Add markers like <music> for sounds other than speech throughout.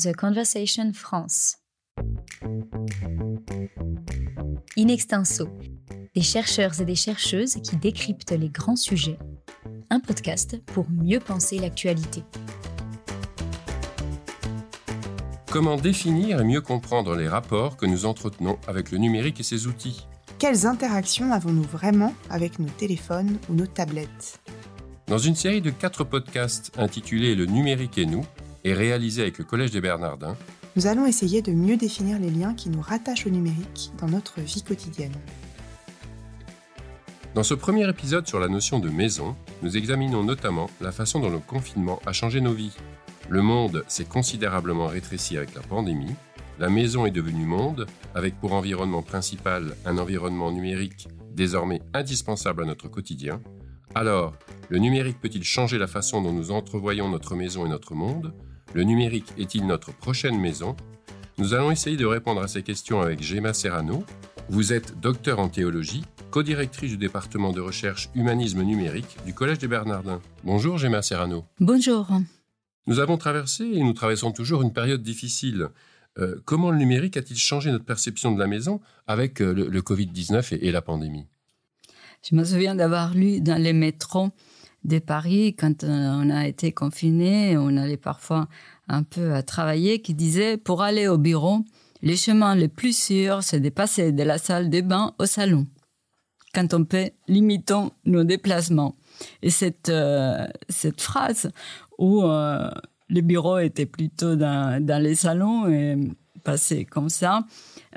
The Conversation France. In extenso, des chercheurs et des chercheuses qui décryptent les grands sujets. Un podcast pour mieux penser l'actualité. Comment définir et mieux comprendre les rapports que nous entretenons avec le numérique et ses outils? Quelles interactions avons-nous vraiment avec nos téléphones ou nos tablettes? Dans une série de quatre podcasts intitulés Le numérique et nous, et réalisés avec le Collège des Bernardins, nous allons essayer de mieux définir les liens qui nous rattachent au numérique dans notre vie quotidienne. Dans ce premier épisode sur la notion de maison, nous examinons notamment la façon dont le confinement a changé nos vies. Le monde s'est considérablement rétréci avec la pandémie, la maison est devenue monde, avec pour environnement principal un environnement numérique désormais indispensable à notre quotidien. Alors, le numérique peut-il changer la façon dont nous entrevoyons notre maison et notre monde? Le numérique est-il notre prochaine maison? Nous allons essayer de répondre à ces questions avec Gemma Serrano. Vous êtes docteur en théologie, co-directrice du département de recherche humanisme numérique du Collège des Bernardins. Bonjour Gemma Serrano. Bonjour. Nous avons traversé et nous traversons toujours une période difficile. Euh, comment le numérique a-t-il changé notre perception de la maison avec euh, le, Covid-19 et, et la pandémie? Je me souviens d'avoir lu dans les métros de Paris, quand euh, on a été confiné, on allait parfois un peu à travailler, qui disait pour aller au bureau, les chemins les plus sûrs, c'est de passer de la salle de bain au salon. Quand on peut, limitons nos déplacements. Et cette, euh, cette phrase où euh, les bureaux étaient plutôt dans, dans les salons et passer comme ça,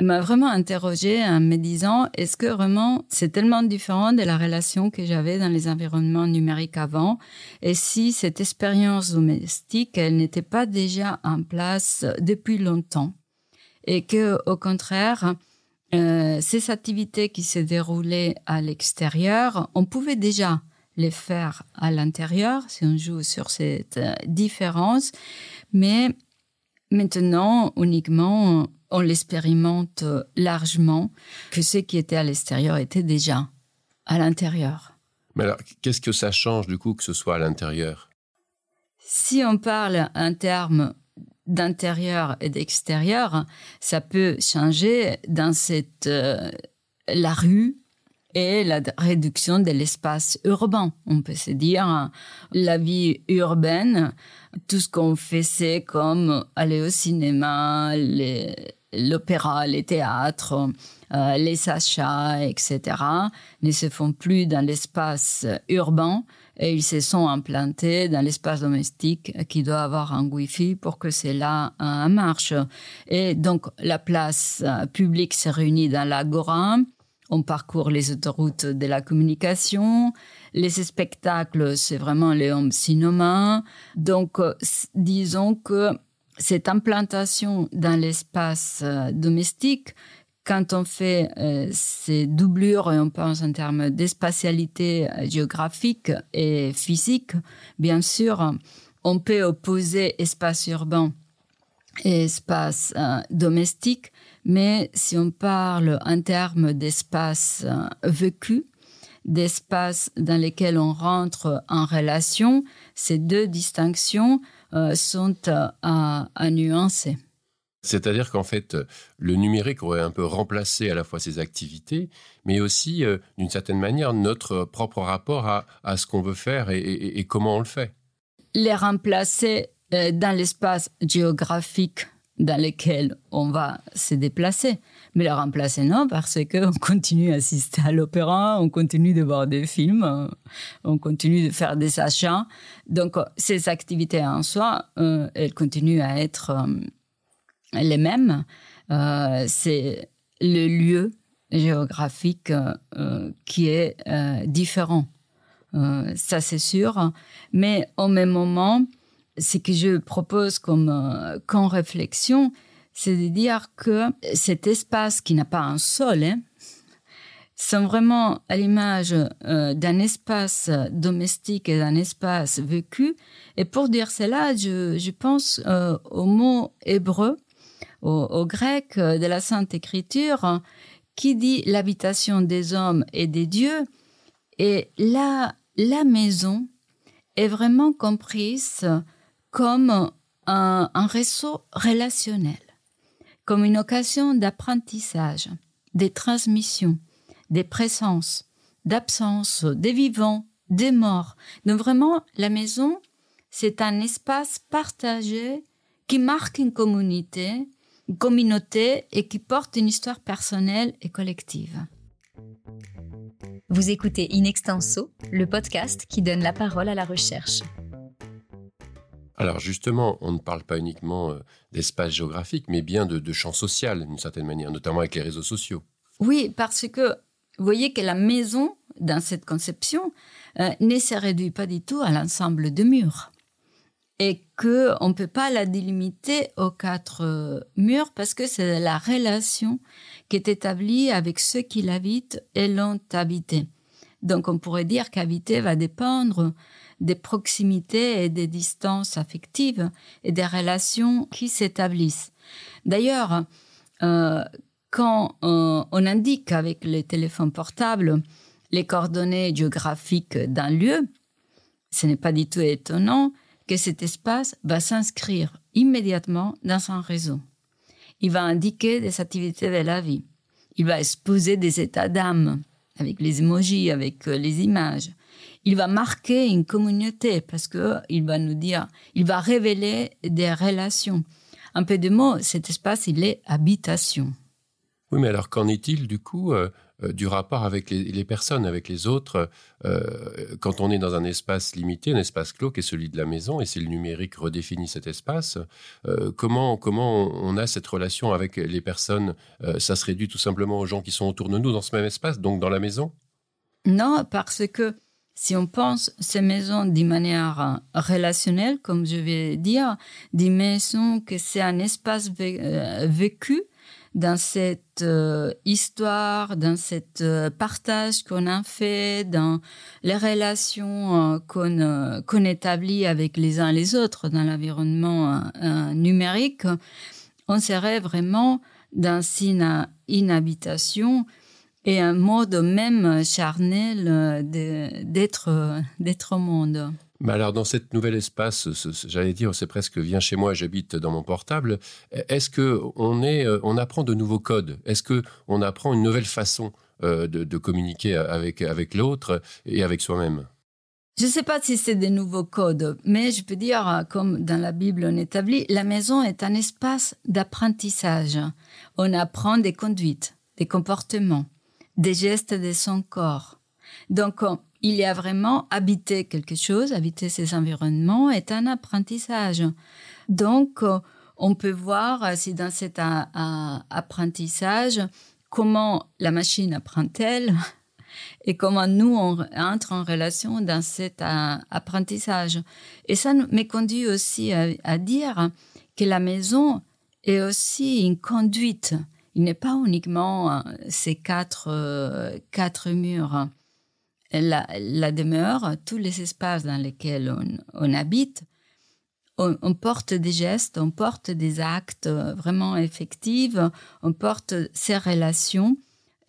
m'a vraiment interrogée en me disant est-ce que vraiment c'est tellement différent de la relation que j'avais dans les environnements numériques avant? Et si cette expérience domestique elle n'était pas déjà en place depuis longtemps? Et que au contraire euh, ces activités qui se déroulaient à l'extérieur on pouvait déjà les faire à l'intérieur si on joue sur cette euh, différence mais maintenant uniquement on l'expérimente largement, que ce qui était à l'extérieur était déjà à l'intérieur. Mais alors, qu'est-ce que ça change du coup que ce soit à l'intérieur? Si on parle en termes d'intérieur et d'extérieur, ça peut changer dans cette euh, la rue et la réduction de l'espace urbain. On peut se dire la vie urbaine, tout ce qu'on faisait comme aller au cinéma, l'opéra, les théâtres, euh, les achats, etc., ne se font plus dans l'espace urbain et ils se sont implantés dans l'espace domestique qui doit avoir un Wi-Fi pour que cela euh, marche. Et donc, la place euh, publique se réunit dans l'agora. On parcourt les autoroutes de la communication. Les spectacles, c'est vraiment les home cinéma. Donc, disons que cette implantation dans l'espace euh, domestique, quand on fait euh, ces doublures et on pense en termes d'espatialité euh, géographique et physique, bien sûr, on peut opposer espace urbain et espace euh, domestique, mais si on parle en termes d'espace euh, vécu, d'espace dans lesquels on rentre en relation, ces deux distinctions euh, sont à, à nuancer. C'est-à-dire qu'en fait, le numérique aurait un peu remplacé à la fois ces activités, mais aussi, euh, d'une certaine manière, notre propre rapport à, à ce qu'on veut faire et, et, et, comment on le fait. Les remplacer euh, dans l'espace géographique dans lequel on va se déplacer. Mais le remplacer, non, parce qu'on continue à assister à l'opéra, on continue de voir des films, on continue de faire des achats. Donc, ces activités en soi, euh, elles continuent à être euh, les mêmes. Euh, c'est le lieu géographique euh, qui est euh, différent. ça, c'est sûr. Mais au même moment, ce que je propose comme, euh, réflexion, c'est de dire que cet espace qui n'a pas un sol, hein, sont vraiment à l'image euh, d'un espace domestique et d'un espace vécu. Et pour dire cela, je, pense euh, au mot hébreu, au, au, grec de la Sainte Écriture, qui dit l'habitation des hommes et des dieux. Et là, la maison est vraiment comprise comme un, réseau relationnel, comme une occasion d'apprentissage, des transmissions, des présences, d'absence, des vivants, des morts. Donc vraiment, la maison, c'est un espace partagé qui marque une communauté, une communauté et qui porte une histoire personnelle et collective. Vous écoutez In Extenso, le podcast qui donne la parole à la recherche. Alors justement, on ne parle pas uniquement euh, d'espace géographique, mais bien de, champ social, d'une certaine manière, notamment avec les réseaux sociaux. Oui, parce que vous voyez que la maison, dans cette conception, euh, ne se réduit pas du tout à l'ensemble de murs. Et qu'on ne peut pas la délimiter aux quatre euh, murs parce que c'est la relation qui est établie avec ceux qui l'habitent et l'ont habité. Donc on pourrait dire qu'habiter va dépendre des proximités et des distances affectives et des relations qui s'établissent. D'ailleurs, euh, quand euh, on indique avec les téléphones portables les coordonnées géographiques d'un lieu, ce n'est pas du tout étonnant que cet espace va s'inscrire immédiatement dans un réseau. Il va indiquer des activités de la vie. Il va exposer des états d'âme avec les emojis, avec euh, les images. Il va marquer une communauté parce que il va nous dire, il va révéler des relations. Un peu de mots, cet espace, il est habitation. Oui, mais alors qu'en est-il du coup euh, du rapport avec les, personnes, avec les autres, euh, quand on est dans un espace limité, un espace clos qui est celui de la maison, et si le numérique redéfinit cet espace, comment, comment on a cette relation avec les personnes? Ça se réduit tout simplement aux gens qui sont autour de nous dans ce même espace, donc dans la maison? Non, parce que si on pense ces maisons d'une manière relationnelle, comme je vais dire, des maisons que c'est un espace vécu, dans cette euh, histoire, dans cette euh, partage qu'on a fait, dans les relations euh, qu'on qu'on établit avec les uns et les autres dans l'environnement numérique, on serait vraiment dans une inhabitation et un mode même charnel d'être au monde. Mais alors, dans cet nouvel espace, j'allais dire, c'est presque viens chez moi, j'habite dans mon portable. Est-ce que on est, euh, on apprend de nouveaux codes? Est-ce que on apprend une nouvelle façon euh, de, communiquer avec avec l'autre et avec soi-même? Je ne sais pas si c'est des nouveaux codes, mais je peux dire, comme dans la Bible on établit, la maison est un espace d'apprentissage. On apprend des conduites, des comportements, des gestes de son corps. Donc, il y a vraiment habiter quelque chose, habiter ces environnements est un apprentissage. Donc, euh, on peut voir euh, si dans cet apprentissage, comment la machine apprend-elle <laughs> et comment nous, on entre en relation dans cet apprentissage. Et ça me conduit aussi à, dire que la maison est aussi une conduite. Il n'est pas uniquement euh, ces quatre murs la, demeure, tous les espaces dans lesquels on, habite, on, porte des gestes, on porte des actes vraiment effectifs, on porte ces relations.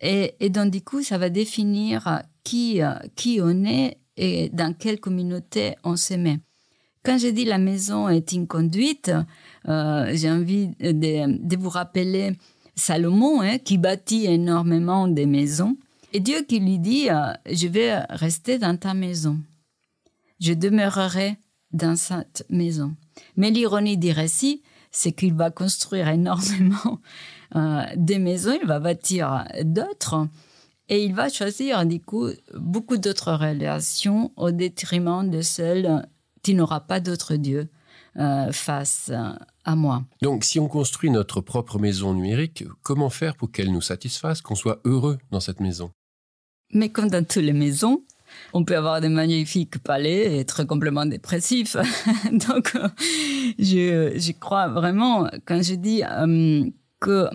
Et, et donc, du coup, ça va définir qui, qui on est et dans quelle communauté on se met. Quand je dis la maison est une conduite, euh, j'ai envie de, vous rappeler Salomon, hein, qui bâtit énormément de maisons. Et Dieu qui lui dit, euh, je vais rester dans ta maison. Je demeurerai dans cette maison. Mais l'ironie du récit, c'est qu'il va construire énormément euh, des maisons, il va bâtir d'autres, et il va choisir du coup beaucoup d'autres relations au détriment de celles qui n'aura pas d'autre Dieu euh, face à moi. Donc si on construit notre propre maison numérique, comment faire pour qu'elle nous satisfasse, qu'on soit heureux dans cette maison? Mais comme dans toutes les maisons, on peut avoir des magnifiques palais et être complètement dépressif. <laughs> Donc, je, crois vraiment, quand je dis euh, que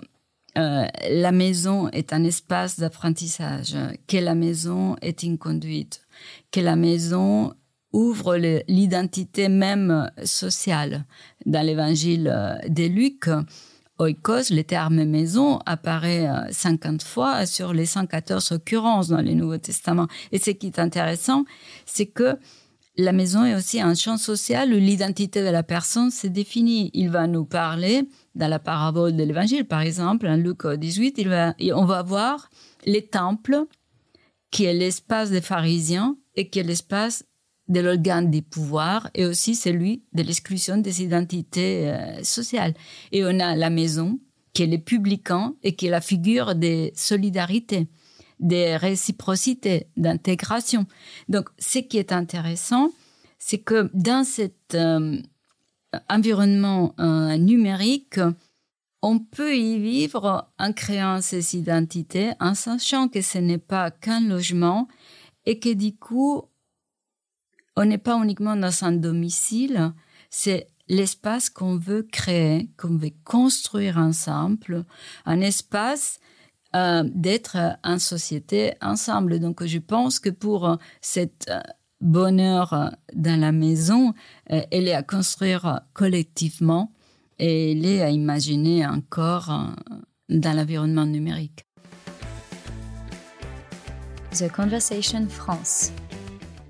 euh, la maison est un espace d'apprentissage, que la maison est une conduite, que la maison ouvre l'identité même sociale. Dans l'évangile de Luc, oikos, le terme maison, apparaît 50 euh, fois sur les 114 occurrences dans le Nouveau Testament. Et ce qui est intéressant, c'est que la maison est aussi un champ social où l'identité de la personne se définit. Il va nous parler dans la parabole de l'évangile, par exemple, en Luc 18, il va, on va voir les temples, qui est l'espace des pharisiens et qui est l'espace de l'organe des pouvoirs et aussi celui de l'exclusion des identités euh, sociales. Et on a la maison, qui est le publican et qui est la figure des solidarités, des réciprocités, d'intégration. Donc, ce qui est intéressant, c'est que dans cet euh, environnement euh, numérique, on peut y vivre en créant ces identités, en sachant que ce n'est pas qu'un logement et que du coup, on n'est pas uniquement dans un domicile, c'est l'espace qu'on veut créer, qu'on veut construire ensemble, un espace euh, d'être en société ensemble. Donc je pense que pour cette euh, bonheur dans la maison, euh, elle est à construire collectivement et elle est à imaginer encore dans l'environnement numérique. The Conversation France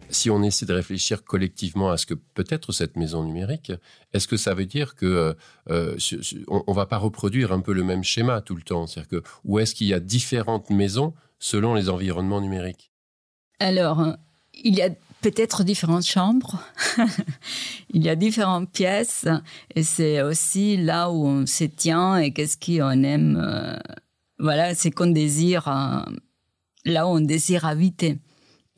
si on essaie de réfléchir collectivement à ce que peut être cette maison numérique, est-ce que ça veut dire que euh, euh, on, va pas reproduire un peu le même schéma tout le temps? C'est-à-dire que où est-ce qu'il y a différentes maisons selon les environnements numériques? Alors, il y a peut-être différentes chambres, <laughs> il y a différentes pièces, et c'est aussi là où on se tient et qu'est-ce qu'on aime. Euh, voilà, c'est qu'on désire, là où on désire habiter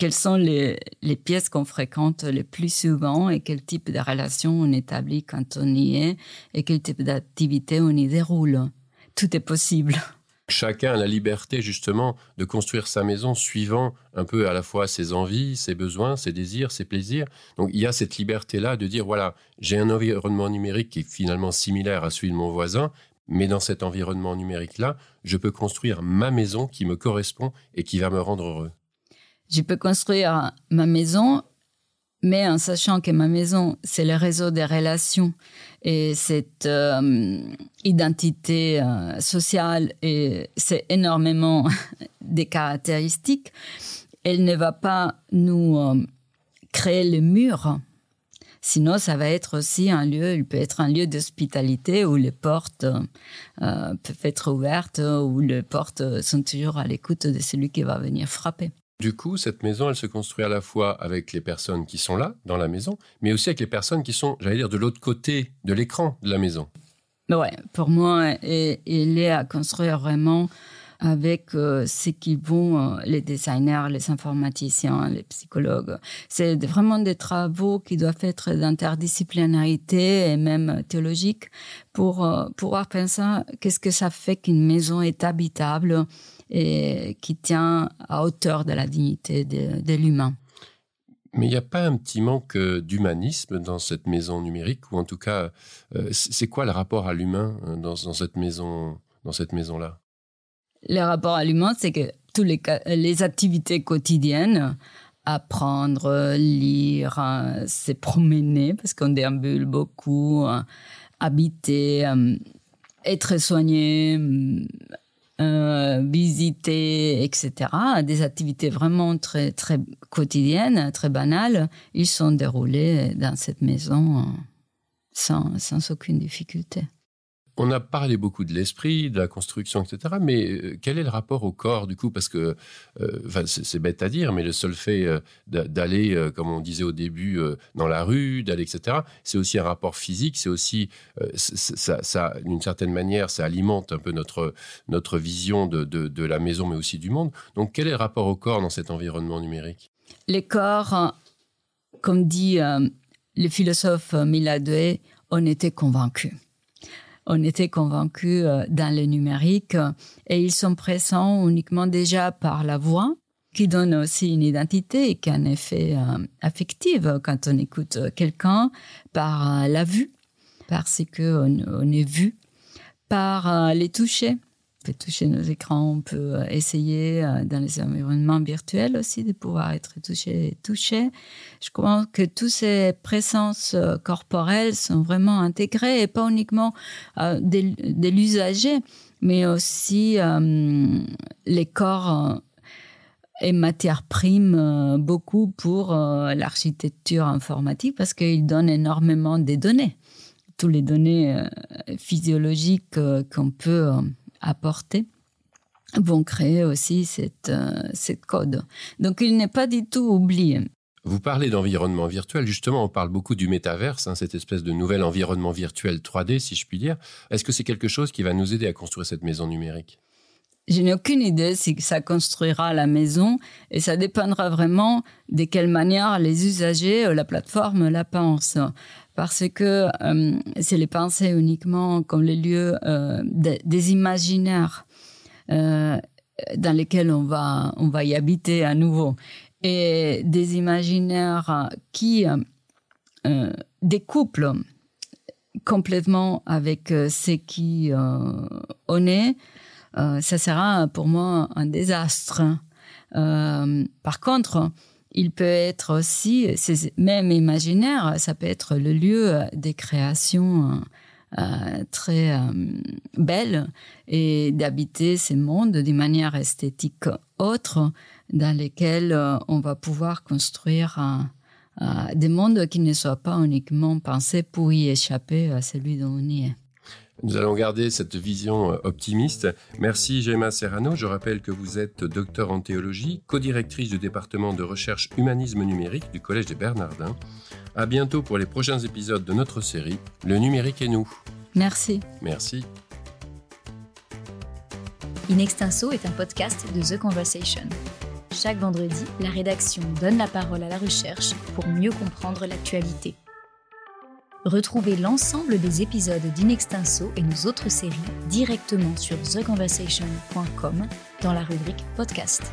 quelles sont les, pièces qu'on fréquente le plus souvent et quel type de relation on établit quand on y est et quel type d'activité on y déroule? Tout est possible. <laughs> Chacun a la liberté justement de construire sa maison suivant un peu à la fois ses envies, ses besoins, ses désirs, ses plaisirs. Donc il y a cette liberté-là de dire, voilà, j'ai un environnement numérique qui est finalement similaire à celui de mon voisin, mais dans cet environnement numérique-là, je peux construire ma maison qui me correspond et qui va me rendre heureux je peux construire ma maison, mais en sachant que ma maison, c'est le réseau des relations et cette euh, identité euh, sociale, et c'est énormément <laughs> des caractéristiques, elle ne va pas nous euh, créer le mur. Sinon, ça va être aussi un lieu, il peut être un lieu d'hospitalité où les portes peuvent être ouvertes, où les portes sont toujours à l'écoute de celui qui va venir frapper. Du coup, cette maison, elle se construit à la fois avec les personnes qui sont là, dans la maison, mais aussi avec les personnes qui sont, j'allais dire, de l'autre côté de l'écran de la maison. Ouais, pour moi, il est à construire vraiment avec euh, ce qui vont euh, les designers, les informaticiens, les psychologues. C'est vraiment des travaux qui doivent être d'interdisciplinarité et même théologique pour euh, pouvoir penser qu'est-ce que ça fait qu'une maison est habitable? Et qui tient à hauteur de la dignité de, l'humain. Mais il n'y a pas un petit manque euh, d'humanisme dans cette maison numérique, ou en tout cas, euh, c'est quoi le rapport à l'humain euh, dans, cette maison, dans cette maison-là? Le rapport à l'humain, c'est que toutes les, les activités quotidiennes, apprendre, lire, se promener, parce qu'on déambule beaucoup, habiter, être soigné, euh, visiter, etc. Des activités vraiment très, très quotidiennes, très banales, ils sont déroulés dans cette maison euh, sans, sans aucune difficulté. On a parlé beaucoup de l'esprit, de la construction, etc. Mais euh, quel est le rapport au corps, du coup? Parce que, euh, c'est bête à dire, mais le seul fait euh, d'aller, comme on disait au début, dans la rue, d'aller, etc., c'est aussi un rapport physique, c'est aussi, ça, d'une certaine manière, ça alimente un peu notre, notre vision de, de, la maison, mais aussi du monde. Donc, quel est le rapport au corps dans cet environnement numérique? Les corps, comme dit le philosophe Miladoué, on était convaincus on était convaincus euh, dans le numérique et ils sont présents uniquement déjà par la voix qui donne aussi une identité et qui a un effet euh, affectif quand on écoute quelqu'un par euh, la vue parce qu'on on est vu par les toucher on peut toucher nos écrans, on peut euh, essayer euh, dans les environnements virtuels aussi de pouvoir être touché et touché. Je crois que toutes ces présences euh, corporelles sont vraiment intégrées et pas uniquement de, l'usager, mais aussi les corps est matière prime beaucoup pour l'architecture informatique parce qu'il donne énormément de données. Toutes les données physiologiques qu'on peut apporter vont créer aussi cette, cette code. Donc il n'est pas du tout oublié. Vous parlez d'environnement virtuel, justement, on parle beaucoup du métaverse, hein, cette espèce de nouvel environnement virtuel 3D, si je puis dire. Est-ce que c'est quelque chose qui va nous aider à construire cette maison numérique? Je n'ai aucune idée si ça construira la maison et ça dépendra vraiment de quelle manière les usagers, euh, la plateforme la pensent. Parce que euh, c'est les pensées uniquement comme les lieux euh, des imaginaires dans lesquels on va, on va y habiter à nouveau et des imaginaires qui euh, découplent complètement avec euh, ce qui euh, on est, euh, ça sera pour moi un désastre. Euh, par contre, il peut être aussi, même imaginaire, ça peut être le lieu des créations euh, très belles et d'habiter ces mondes d'une manière esthétique autre dans lesquels euh, on va pouvoir construire des mondes qui ne soient pas uniquement pensés pour y échapper à celui dont on y est. Nous allons garder cette vision euh, optimiste. Merci Gemma Serrano. Je rappelle que vous êtes docteur en théologie, co-directrice du département de recherche humanisme numérique du Collège des Bernardins. À bientôt pour les prochains épisodes de notre série Le numérique et nous. Merci. Merci. In Extenso est un podcast de The Conversation. Chaque vendredi, la rédaction donne la parole à la recherche pour mieux comprendre l'actualité. Retrouvez l'ensemble des épisodes d'Inextinso et nos autres séries directement sur theconversation.com dans la rubrique podcast.